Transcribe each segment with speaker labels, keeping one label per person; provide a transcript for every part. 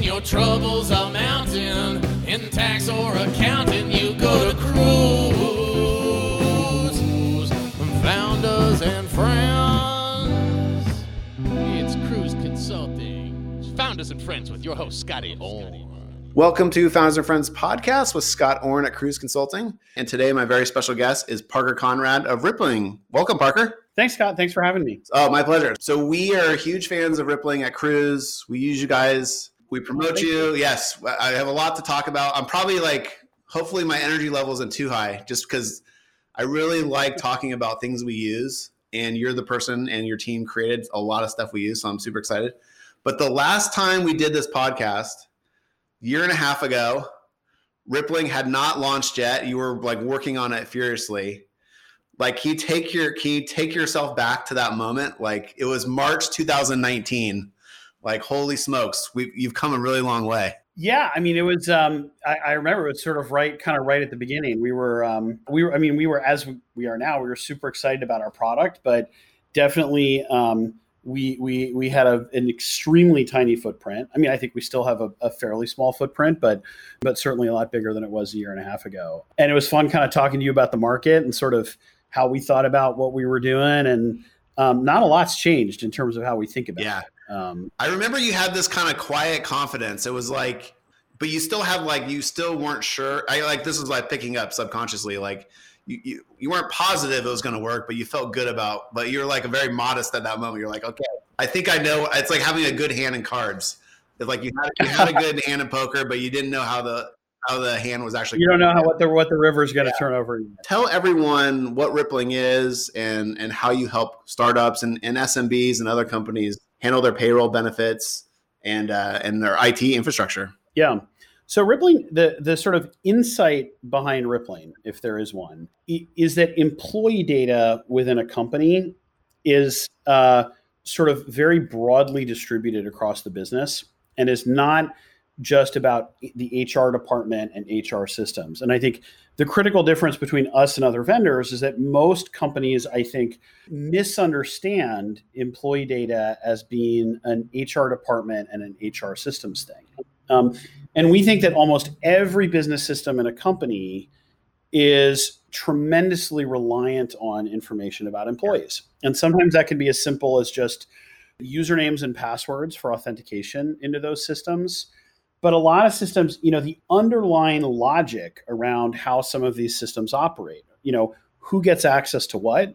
Speaker 1: When your troubles are mounting in tax or accounting, you go to Kruze. Founders and friends. It's Kruze Consulting. Founders and friends with your host, Scotty Orn.
Speaker 2: Welcome to Founders and Friends podcast with Scott Orn at Kruze Consulting. And today, my very special guest is Parker Conrad of Rippling. Welcome, Parker.
Speaker 3: Thanks, Scott. Thanks for having me.
Speaker 2: Oh, my pleasure. So, we are huge fans of Rippling at Kruze. We use you guys, we promote you. Yes, I have a lot to talk about. I'm probably like, hopefully, my energy level isn't too high just because I really like talking about things we use. And you're the person and your team created a lot of stuff we use. So, I'm super excited. But the last time we did this podcast, year and a half ago, Rippling had not launched yet. You were like working on it furiously. Like, can you take your can you take yourself back to that moment? Like it was March 2019. Like, holy smokes, we've you've come a really long way.
Speaker 3: Yeah, I mean, it was. Um, I, I remember it was sort of right, kind of right at the beginning. We were, um, we were. I mean, we were as we are now. We were super excited about our product, but definitely, um, we we we had a, an extremely tiny footprint. I mean, I think we still have a, a, fairly small footprint, but but certainly a lot bigger than it was a year and a half ago. And it was fun, kind of talking to you about the market and sort of how we thought about what we were doing, and um, not a lot's changed in terms of how we think about
Speaker 2: Yeah.
Speaker 3: it. Um,
Speaker 2: I remember you had this kind of quiet confidence. It was like, but you still have like you still weren't sure. I like this was like picking up subconsciously. Like you you, you weren't positive it was going to work, but you felt good about. But you're like a very modest at that moment. You're like, okay, I think I know. It's like having a good hand in cards. It's like you had, you had a good hand in poker, but you didn't know how the how the hand was actually.
Speaker 3: you don't know how what the what the river is going to turn over.
Speaker 2: Tell everyone what Rippling is and and how you help startups and, and SMBs and other companies handle their payroll benefits and uh, and their IT infrastructure.
Speaker 3: Yeah. So Rippling, the the sort of insight behind Rippling, if there is one, is that employee data within a company is uh, sort of very broadly distributed across the business and is not just about the HR department and HR systems. And I think the critical difference between us and other vendors is that most companies, I think, misunderstand employee data as being an HR department and an HR systems thing. Um, and we think that almost every business system in a company is tremendously reliant on information about employees. And sometimes that can be as simple as just usernames and passwords for authentication into those systems. But a lot of systems, you know, the underlying logic around how some of these systems operate, you know, who gets access to what,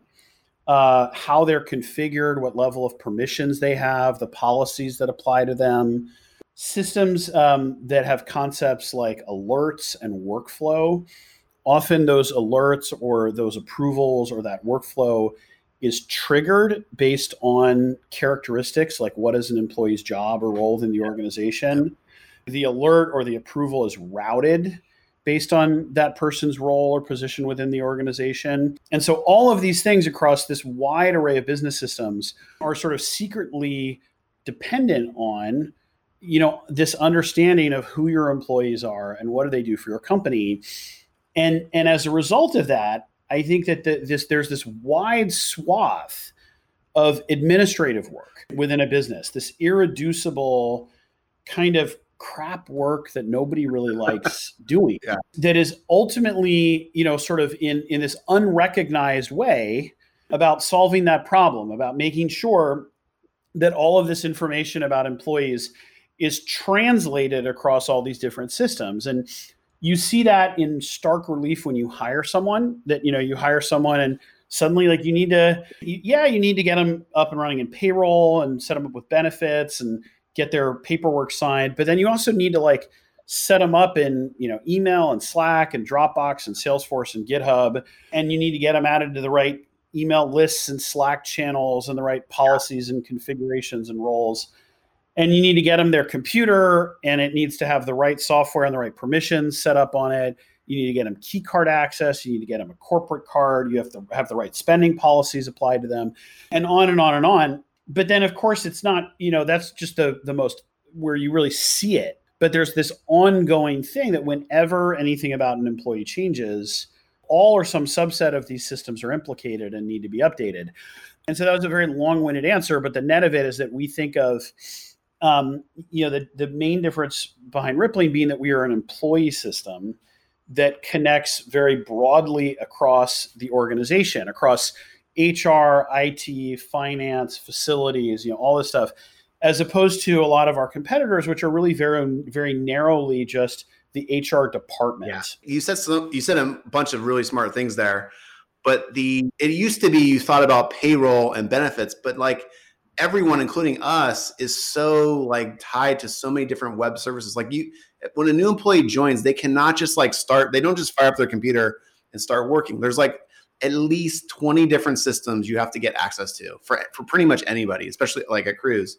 Speaker 3: uh, how they're configured, what level of permissions they have, the policies that apply to them, systems um, that have concepts like alerts and workflow often those alerts or those approvals or that workflow is triggered based on characteristics like what is an employee's job or role in the organization the alert or the approval is routed based on that person's role or position within the organization. And so all of these things across this wide array of business systems are sort of secretly dependent on you know this understanding of who your employees are and what do they do for your company and and as a result of that i think that the, this there's this wide swath of administrative work within a business this irreducible kind of crap work that nobody really likes doing
Speaker 2: Yeah.
Speaker 3: that is ultimately you know sort of in in this unrecognized way about solving that problem about making sure that all of this information about employees is translated across all these different systems and you see that in stark relief when you hire someone that you know you hire someone and suddenly like you need to yeah you need to get them up and running in payroll and set them up with benefits and get their paperwork signed but then you also need to like set them up in you know email and slack and dropbox and salesforce and github and you need to get them added to the right email lists and slack channels and the right policies and configurations and roles. And you need to get them their computer and it needs to have the right software and the right permissions set up on it. You need to get them key card access. You need to get them a corporate card. You have to have the right spending policies applied to them. And on and on and on but then of course it's not you know that's just the the most where you really see it. But there's this ongoing thing that whenever anything about an employee changes all or some subset of these systems are implicated and need to be updated. And so that was a very long-winded answer but the net of it is that we think of um, you know, the, the main difference behind Rippling being that we are an employee system that connects very broadly across the organization, across HR, IT, finance, facilities, you know, all this stuff, as opposed to a lot of our competitors, which are really very, very narrowly just the HR department.
Speaker 2: Yeah. You said some, you said a bunch of really smart things there, but the it used to be you thought about payroll and benefits, but like everyone, including us, is so like tied to so many different web services. Like you, when a new employee joins, they cannot just like start. They don't just fire up their computer and start working. There's like at least 20 different systems you have to get access to for, for pretty much anybody, especially like at Kruze.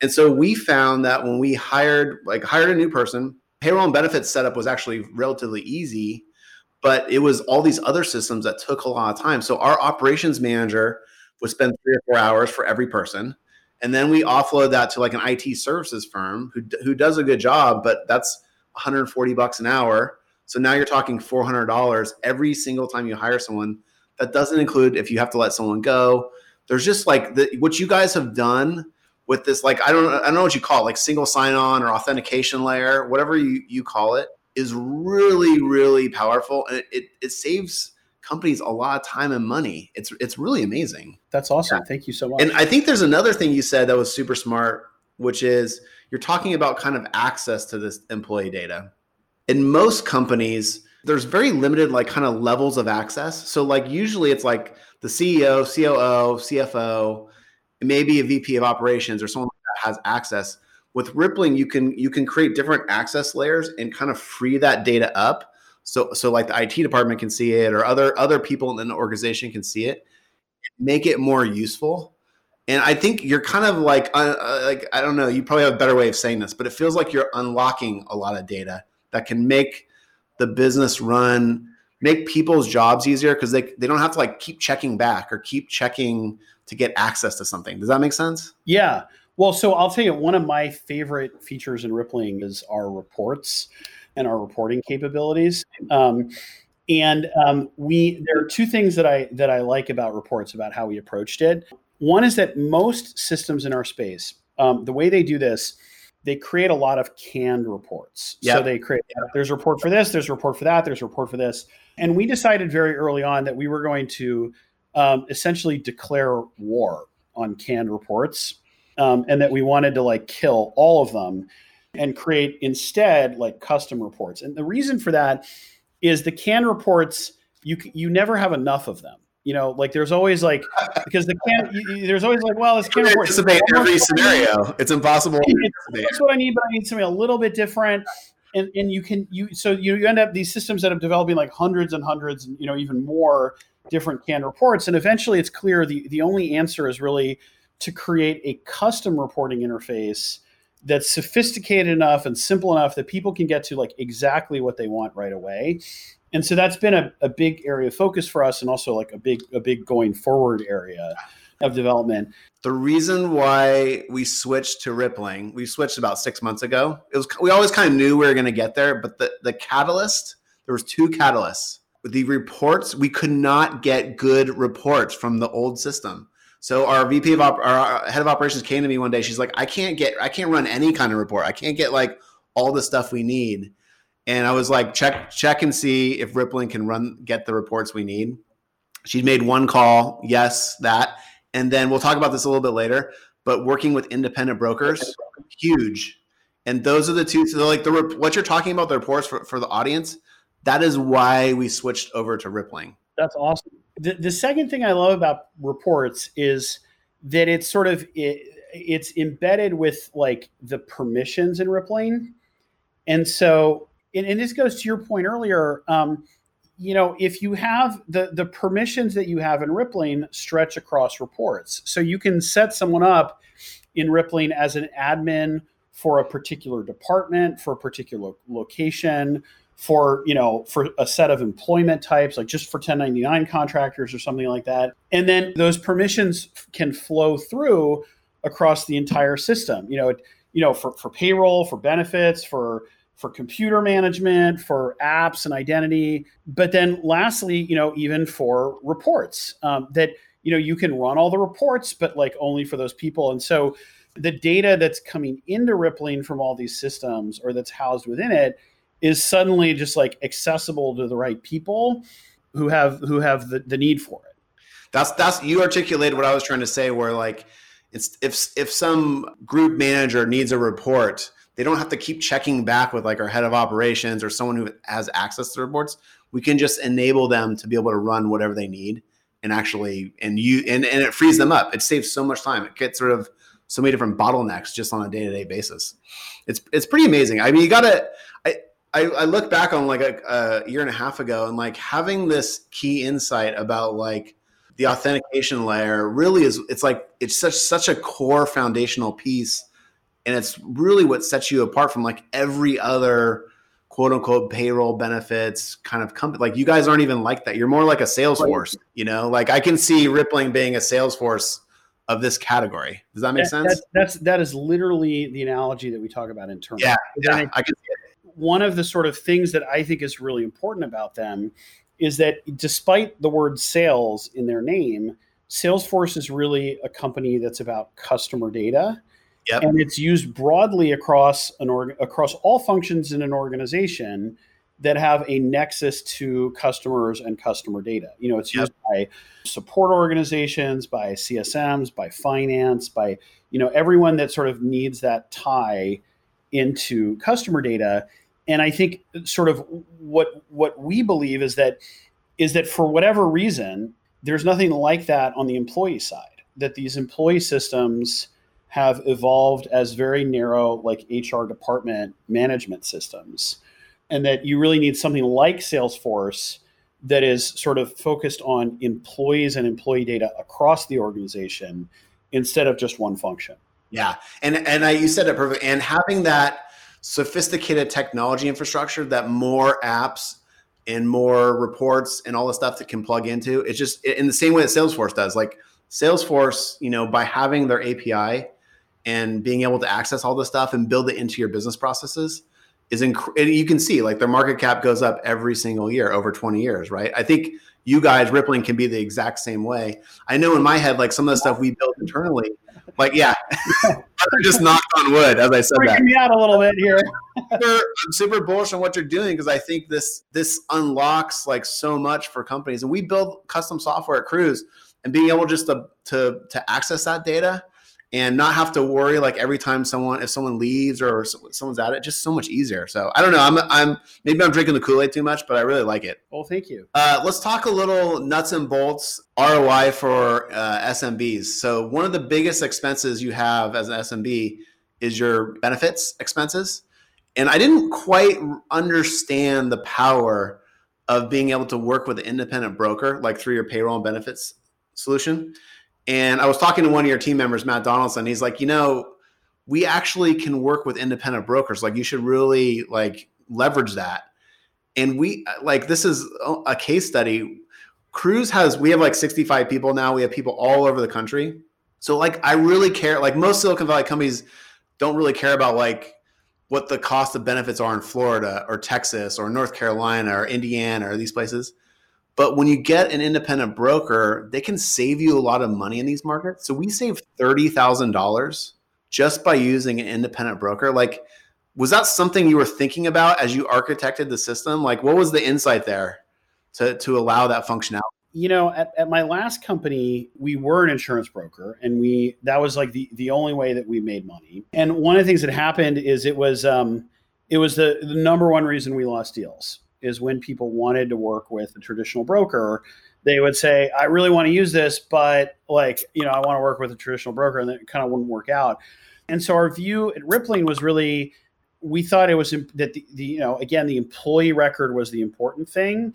Speaker 2: And so we found that when we hired like hired a new person, payroll and benefits setup was actually relatively easy, but it was all these other systems that took a lot of time. So our operations manager would spend three or four hours for every person. And then we offload that to like an IT services firm who, who does a good job, but that's 140 bucks an hour. So now you're talking $400 every single time you hire someone. That doesn't include if you have to let someone go. There's just like the, what you guys have done with this, like I don't I don't know what you call it, like single sign-on or authentication layer, whatever you, you call it, is really really powerful, and it, it, it saves companies a lot of time and money. It's it's really amazing.
Speaker 3: That's awesome. Yeah. Thank you so much.
Speaker 2: And I think there's another thing you said that was super smart, which is you're talking about kind of access to this employee data. In most companies, there's very limited like kind of levels of access. So like usually it's like the CEO, COO, CFO, maybe a VP of operations or someone that has access. With Rippling, you can you can create different access layers and kind of free that data up so so like the IT department can see it or other other people in the organization can see it, make it more useful. And I think you're kind of like uh, uh, like I don't know, you probably have a better way of saying this, but it feels like you're unlocking a lot of data that can make the business run make people's jobs easier because they, they don't have to like keep checking back or keep checking to get access to something. Does that make sense?
Speaker 3: Yeah. Well, so I'll tell you, one of my favorite features in Rippling is our reports and our reporting capabilities. Um, and um, we there are two things that I that I like about reports about how we approached it. One is that most systems in our space, um, the way they do this, they create a lot of canned reports. Yep. So they create there's a report for this, there's a report for that, there's a report for this, and we decided very early on that we were going to um, essentially declare war on canned reports, um, and that we wanted to like kill all of them and create instead like custom reports. And the reason for that is the canned reports you you never have enough of them. You know, like there's always like because the can you, there's always like well this can't
Speaker 2: anticipate every scenario. It's impossible.
Speaker 3: That's what I need, but I need something a little bit different. And, and you can you so you, you end up these systems that are developing like hundreds and hundreds and you know even more different canned reports and eventually it's clear the the only answer is really to create a custom reporting interface that's sophisticated enough and simple enough that people can get to like exactly what they want right away and so that's been a, a big area of focus for us and also like a big a big going forward area of development
Speaker 2: the reason why we switched to rippling we switched about six months ago it was we always kind of knew we were going to get there but the the catalyst there was two catalysts the reports we could not get good reports from the old system so our VP of op- our head of operations came to me one day. She's like, I can't get, I can't run any kind of report. I can't get like all the stuff we need. And I was like, check, check and see if Rippling can run, get the reports we need. She made one call, yes, that, and then we'll talk about this a little bit later. But working with independent brokers, huge. And those are the two. So like the what you're talking about, the reports for, for the audience, that is why we switched over to Rippling.
Speaker 3: That's awesome. The, the second thing I love about reports is that it's sort of it, it's embedded with like the permissions in Rippling, and so and, and this goes to your point earlier. Um, you know, if you have the the permissions that you have in Rippling stretch across reports, so you can set someone up in Rippling as an admin for a particular department, for a particular location, for you know for a set of employment types like just for 1099 contractors or something like that and then those permissions can flow through across the entire system you know you know for, for payroll for benefits for for computer management for apps and identity but then lastly you know even for reports um, that you know you can run all the reports but like only for those people and so the data that's coming into Rippling from all these systems or that's housed within it is suddenly just like accessible to the right people who have who have the, the need for it.
Speaker 2: That's that's you articulated what I was trying to say where like it's if if some group manager needs a report, they don't have to keep checking back with like our head of operations or someone who has access to reports. We can just enable them to be able to run whatever they need and actually and you and, and it frees them up. It saves so much time. It gets rid of so many different bottlenecks just on a day-to-day basis. It's it's pretty amazing. I mean, you gotta I I, I look back on like a, a year and a half ago and like having this key insight about like the authentication layer really is it's like it's such such a core foundational piece and it's really what sets you apart from like every other quote unquote payroll benefits kind of company like you guys aren't even like that you're more like a salesforce you know like i can see rippling being a salesforce of this category does that make
Speaker 3: That-
Speaker 2: sense
Speaker 3: That's, that's that is literally the analogy that we talk about internally.
Speaker 2: yeah yeah
Speaker 3: I-
Speaker 2: i can see it.
Speaker 3: one of the sort of things that I think is really important about them is that despite the word sales in their name, Salesforce is really a company that's about customer data.
Speaker 2: Yep.
Speaker 3: And it's used broadly across an org- across all functions in an organization that have a nexus to customers and customer data. You know, it's
Speaker 2: Yep.
Speaker 3: used by support organizations, by CSMs, by finance, by you know everyone that sort of needs that tie into customer data and i think sort of what what we believe is that is that for whatever reason there's nothing like that on the employee side that these employee systems have evolved as very narrow like hr department management systems and that you really need something like salesforce that is sort of focused on employees and employee data across the organization instead of just one function
Speaker 2: Yeah, and and I you said it perfect. And having that sophisticated technology infrastructure that more apps and more reports and all the stuff that can plug into, it's just in the same way that Salesforce does. Like Salesforce, you know, by having their API and being able to access all this stuff and build it into your business processes is inc- and you can see like their market cap goes up every single year over 20 years, right? I think you guys rippling can be the exact same way. I know in my head like some of the stuff we built internally like yeah I just knocked on wood as i said that
Speaker 3: me out a little bit here
Speaker 2: super, i'm super bullish on what you're doing because i think this this unlocks like so much for companies and we build custom software at Kruze and being able just to to to access that data and not have to worry like every time someone if someone leaves or someone's at it just so much easier so i don't know i'm i'm maybe i'm drinking the kool-aid too much but i really like it
Speaker 3: well thank you
Speaker 2: uh, let's talk a little nuts and bolts ROI for uh, SMBs. So one of the biggest expenses you have as an SMB is your benefits expenses, and I didn't quite understand the power of being able to work with an independent broker, like through your payroll and benefits solution. And I was talking to one of your team members, Matt Donaldson. He's like, you know, we actually can work with independent brokers. Like, you should really like leverage that and we like this is a case study Kruze has we have like 65 people now we have people all over the country so like i really care like most silicon valley companies don't really care about like what the cost of benefits are in florida or texas or north carolina or indiana or these places but when you get an independent broker they can save you a lot of money in these markets. So we saved $30000 just by using an independent broker. Like was that something you were thinking about as you architected the system? Like what was the insight there to, to allow that functionality?
Speaker 3: You know at, at my last company we were an insurance broker and we that was like the, the only way that we made money. And one of the things that happened is it was um, it was the, the number one reason we lost deals is when people wanted to work with a traditional broker they would say i really want to use this but like you know i want to work with a traditional broker and it kind of wouldn't work out. And so our view at rippling was really we thought it was that the, the, you know again the employee record was the important thing.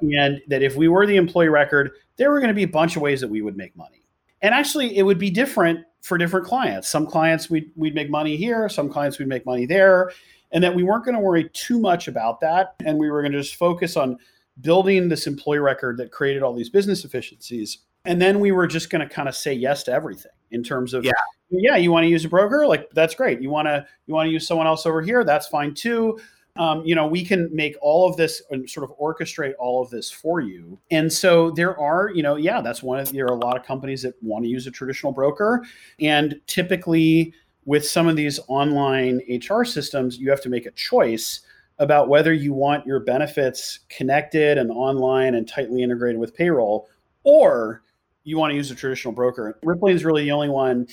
Speaker 3: And that if we were the employee record there were going to be a bunch of ways that we would make money. And actually it would be different for different clients. Some clients we'd, we'd make money here some clients we'd make money there and that we weren't going to worry too much about that and we were going to just focus on building this employee record that created all these business efficiencies and then we were just going to kind of say yes to everything in terms of
Speaker 2: Yeah.
Speaker 3: yeah you want to use a broker like that's great you want to you want to use someone else over here that's fine too Um, you know, we can make all of this and sort of orchestrate all of this for you. And so there are, you know, yeah, that's one of there are a lot of companies that want to use a traditional broker. And typically with some of these online HR systems, you have to make a choice about whether you want your benefits connected and online and tightly integrated with payroll, or you want to use a traditional broker. Rippling is really the only one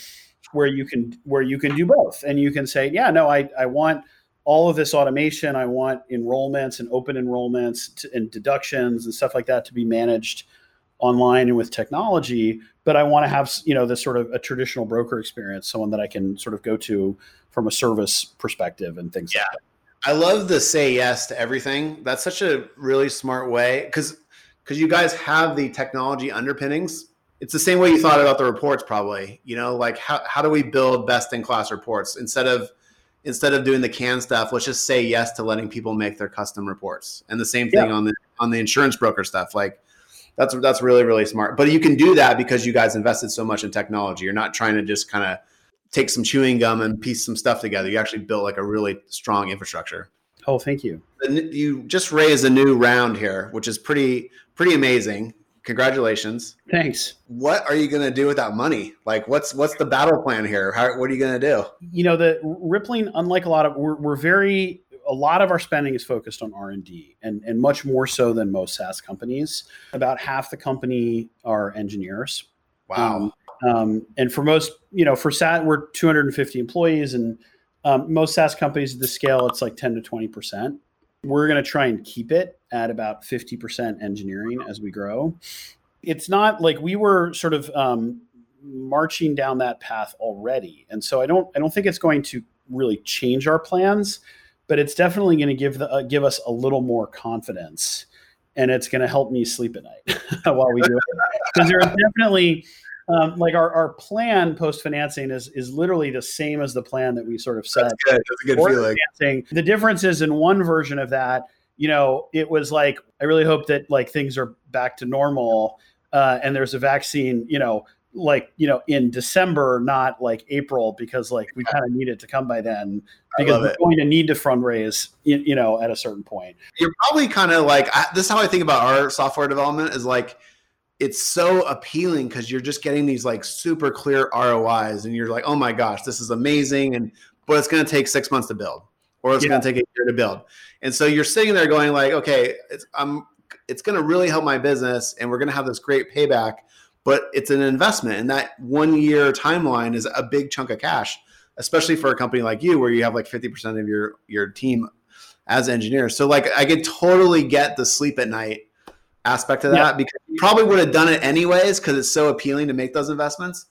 Speaker 3: where you can where you can do both, and you can say, yeah, no, I I want all of this automation. I want enrollments and open enrollments to, and deductions and stuff like that to be managed online and with technology. But I want to have you know this sort of a traditional broker experience, someone that I can sort of go to from a service perspective and things.
Speaker 2: Yeah.
Speaker 3: Like that.
Speaker 2: I love the say yes to everything. That's such a really smart way because because you guys have the technology underpinnings. It's the same way you thought about the reports, probably. You know, like how, how do we build best in class reports instead of instead of doing the can stuff? Let's just say yes to letting people make their custom reports. And the same thing
Speaker 3: Yeah.
Speaker 2: on the on the insurance broker stuff. Like that's that's really really smart. But you can do that because you guys invested so much in technology. You're not trying to just kind of take some chewing gum and piece some stuff together. You actually built like a really strong infrastructure
Speaker 3: Oh, thank you.
Speaker 2: you just raised a new round here, which is pretty pretty amazing. Congratulations.
Speaker 3: Thanks.
Speaker 2: What are you going to do with that money? Like, what's what's the battle plan here? How, what are you going to do?
Speaker 3: you know the rippling unlike a lot of we're, we're very a lot of our spending is focused on r&d and, and much more so than most saas companies. About half the company are engineers.
Speaker 2: Wow.
Speaker 3: Um, um, and for most you know for SaaS we're 250 employees and um, most saas companies at the scale it's like 10 to 20 percent. We're going to try and keep it at about 50 percent engineering as we grow. It's not like we were sort of um, marching down that path already. And so i don't i don't think it's going to really change our plans but it's definitely going to give the, uh, give us a little more confidence and it's going to help me sleep at night while we do it because there's definitely um, like our, our plan post financing is is literally the same as the plan that we sort of set
Speaker 2: That's good. That's a good feeling.
Speaker 3: financing. The difference is in one version of that, you know, it was like I really hope that like things are back to normal uh, and there's a vaccine, you know, like you know in December, not like April, because like we kind of need it to come by then because we're
Speaker 2: it.
Speaker 3: going to need to fundraise, you, you know, at a certain point.
Speaker 2: You're probably kind of like I, this. Is how I think about our software development is like it's so appealing because you're just getting these like super clear ROIs, and you're like, oh my gosh, this is amazing, and but it's going to take six months to build, or it's
Speaker 3: Yeah.
Speaker 2: going to take a year to build, and so you're sitting there going like, okay, it's I'm it's going to really help my business, and we're going to have this great payback, but it's an investment, and that one year timeline is a big chunk of cash, especially for a company like you where you have like fifty percent of your your team as engineers. So like I could totally get the sleep at night aspect of that
Speaker 3: Yeah.
Speaker 2: because you probably would have done it anyways because it's so appealing to make those investments.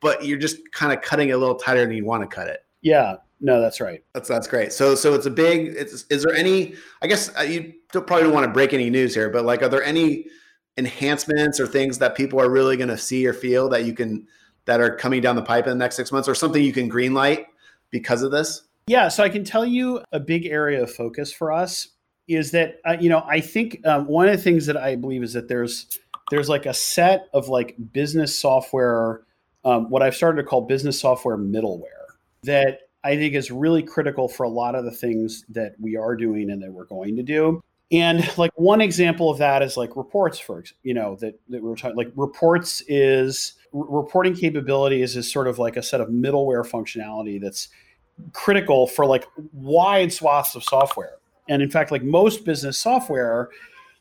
Speaker 2: But you're just kind of cutting it a little tighter than you want to cut it.
Speaker 3: Yeah, no, that's right.
Speaker 2: That's that's great. So so it's a big. It's, is there any? I guess uh, you don't, probably don't want to break any news here, but like, are there any enhancements or things that people are really going to see or feel that you can that are coming down the pipe in the next six months, or something you can green light because of this?
Speaker 3: Yeah, so I can tell you a big area of focus for us is that uh, you know I think um, one of the things that I believe is that there's there's like a set of like business software, um, what I've started to call business software middleware that I think is really critical for a lot of the things that we are doing and that we're going to do. And like one example of that is like reports, for you know that that we we're talking like reports is r- reporting capabilities is sort of like a set of middleware functionality that's critical for like wide swaths of software. And in fact, like most business software,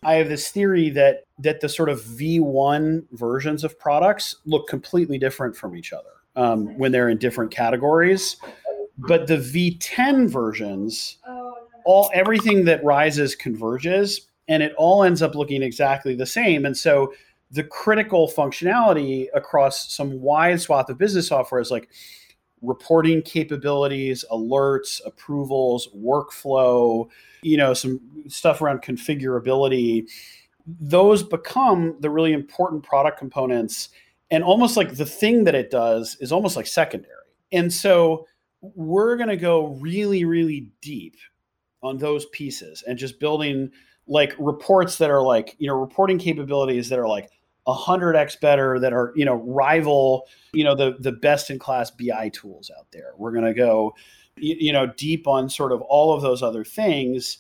Speaker 3: I have this theory that that the sort of V1 versions of products look completely different from each other um, when they're in different categories. But the V10 versions, all everything that rises converges, and it all ends up looking exactly the same. And so the critical functionality across some wide swath of business software is like reporting capabilities, alerts, approvals, workflow, you know, some stuff around configurability. Those become the really important product components. And almost like the thing that it does is almost like secondary. And so we're going to go really, really deep on those pieces and just building like reports that are like, you know, reporting capabilities that are like 100x better that are, you know, rival you know the the best in class BI tools out there. We're going to go you, you know deep on sort of all of those other things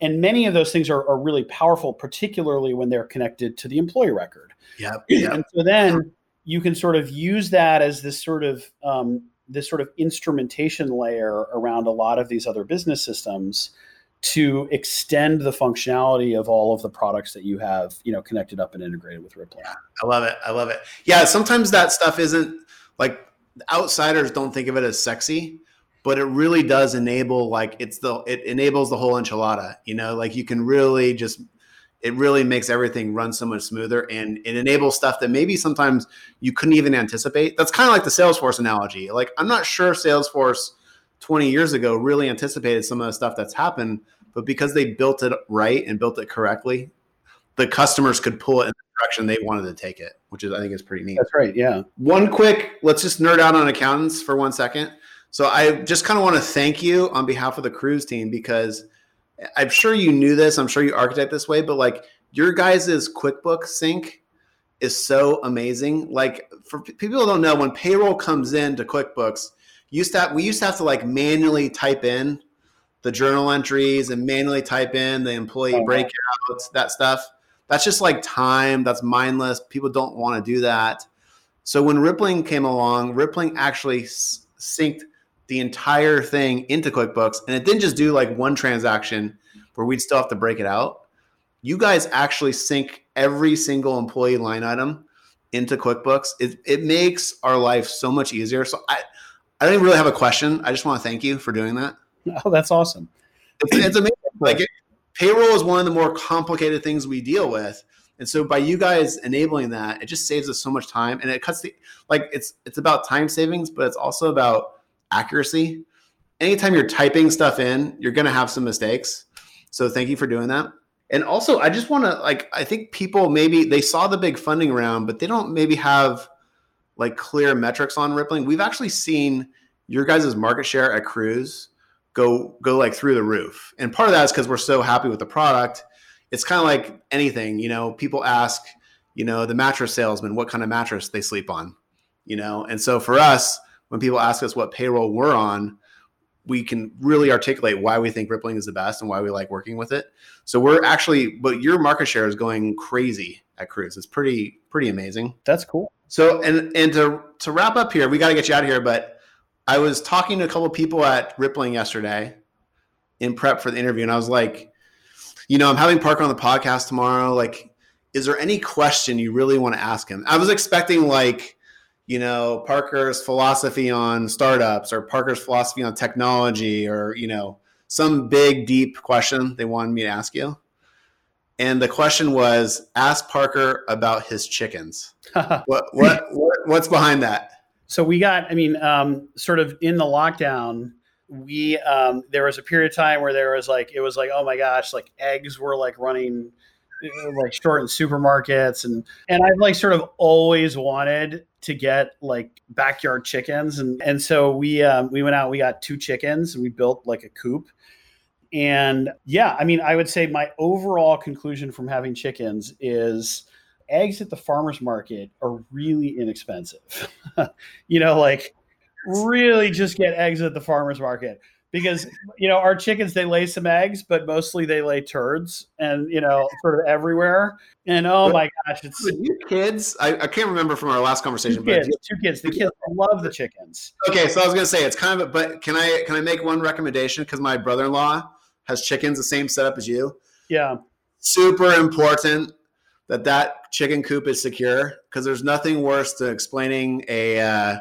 Speaker 3: and many of those things are, are really powerful particularly when they're connected to the employee record
Speaker 2: yeah yep.
Speaker 3: and so then you can sort of use that as this sort of um, this sort of instrumentation layer around a lot of these other business systems to extend the functionality of all of the products that you have you know connected up and integrated with rippling
Speaker 2: I love it. I love it. Yeah, sometimes that stuff isn't like outsiders don't think of it as sexy, but it really does enable like it's the it enables the whole enchilada. You know, like you can really just it really makes everything run so much smoother and it enables stuff that maybe sometimes you couldn't even anticipate. That's kind of like the Salesforce analogy. Like I'm not sure Salesforce 20 years ago really anticipated some of the stuff that's happened, but because they built it right and built it correctly, the customers could pull it in the direction they wanted to take it, which is I think is pretty neat.
Speaker 3: that's right yeah
Speaker 2: One quick, let's just nerd out on accountants for one second. So I just kind of want to thank you on behalf of the Kruze team because I'm sure you knew this. I'm sure you architect this way, but like your guys' QuickBooks sync is so amazing. Like for people who don't know, when payroll comes in to QuickBooks, you used to have, we used to have to like manually type in the journal entries and manually type in the employee
Speaker 3: Oh,
Speaker 2: breakouts, that stuff. That's just like time. That's mindless. People don't want to do that. So when Rippling came along, Rippling actually synced the entire thing into QuickBooks, and it didn't just do like one transaction where we'd still have to break it out. You guys actually sync every single employee line item into QuickBooks. It, it makes our life so much easier. So I, I don't even really have a question. I just want to thank you for doing that.
Speaker 3: oh that's awesome
Speaker 2: It's, it's amazing. Like it, payroll is one of the more complicated things we deal with, and so by you guys enabling that, it just saves us so much time, and it cuts the like it's it's about time savings, but it's also about accuracy. Anytime you're typing stuff in, you're going to have some mistakes. So thank you for doing that. And also, I just want to like I think people maybe they saw the big funding round, but they don't maybe have like clear metrics on Rippling. We've actually seen your guys' market share at Kruze go go like through the roof. And part of that is because we're so happy with the product. It's kind of like anything, you know, people ask, you know, the mattress salesman what kind of mattress they sleep on, you know. And so for us, when people ask us what payroll we're on, we can really articulate why we think Rippling is the best and why we like working with it. So we're actually, but your market share is going crazy at Kruze. It's pretty pretty amazing.
Speaker 3: that's cool
Speaker 2: So and and to to wrap up here, we got to get you out of here. But I was talking to a couple of people at Rippling yesterday in prep for the interview, and I was like, you know, I'm having Parker on the podcast tomorrow. Like, is there any question you really want to ask him? I was expecting like, you know, Parker's philosophy on startups or Parker's philosophy on technology or you know some big deep question they wanted me to ask you. And the question was, ask Parker about his chickens. What what, what what's behind that?
Speaker 3: So we got, I mean, um, sort of in the lockdown, we um, there was a period of time where there was like it was like oh my gosh, like eggs were like running like short in supermarkets and and I've like sort of always wanted to get like backyard chickens. And and so we um, we went out we got two chickens and we built like a coop. And yeah I mean I would say my overall conclusion from having chickens is eggs at the farmers market are really inexpensive. You know like really just get eggs at the farmers market because you know our chickens they lay some eggs but mostly they lay turds and you know sort of everywhere and oh my gosh it's
Speaker 2: you kids, I, I can't remember from our last conversation,
Speaker 3: two
Speaker 2: but
Speaker 3: kids two kids the kids love the chickens
Speaker 2: okay. So I was gonna say it's kind of, a, but can I can I make one recommendation? Because my brother-in-law has chickens the same setup as you.
Speaker 3: yeah
Speaker 2: Super important that that chicken coop is secure because there's nothing worse than explaining a uh,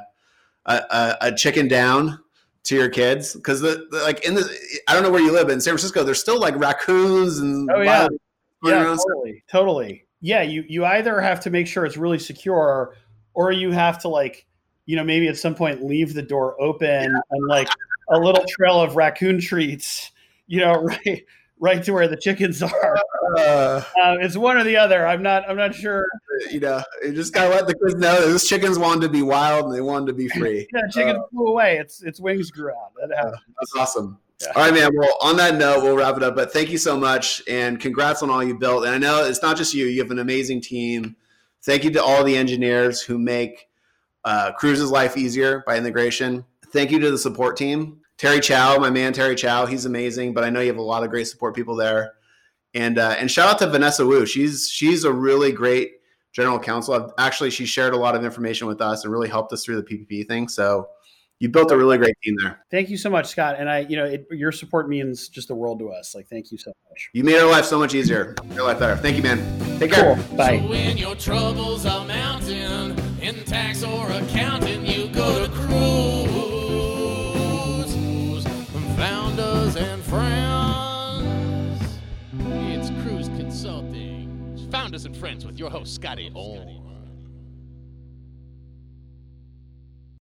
Speaker 2: a, a, a chicken down to your kids because the, the like in the I don't know where you live but in San Francisco. There's still like raccoons and
Speaker 3: Oh, yeah. yeah totally totally yeah you you either have to make sure it's really secure or you have to like you know maybe at some point leave the door open and like a little trail of raccoon treats you know right right to where the chickens are
Speaker 2: Uh,
Speaker 3: uh, it's one or the other i'm not i'm not sure
Speaker 2: you know, you just gotta let the kids know that those chickens wanted to be wild and they wanted to be free.
Speaker 3: yeah chicken
Speaker 2: Uh,
Speaker 3: flew away its its wings grew out that happens.
Speaker 2: That's awesome.
Speaker 3: Yeah.
Speaker 2: All right, man. Well, on that note, we'll wrap it up. But thank you so much, and congrats on all you built. And I know it's not just you; you have an amazing team. Thank you to all the engineers who make uh, Kruze's life easier by integration. Thank you to the support team. Terry Chow, my man Terry Chow, he's amazing. But I know you have a lot of great support people there. And uh, and shout out to Vanessa Wu. She's she's a really great general counsel. I've, actually, she shared a lot of information with us and really helped us through the PPP thing. So you built a really great team there.
Speaker 3: Thank you so much, Scott. And I, you know, it, your support means just the world to us. Like, thank you so much.
Speaker 2: You made our life so much easier. Your life better. Thank you, man. Take care.
Speaker 3: Cool. Bye.
Speaker 1: So and friends with your host, Scotty Orn.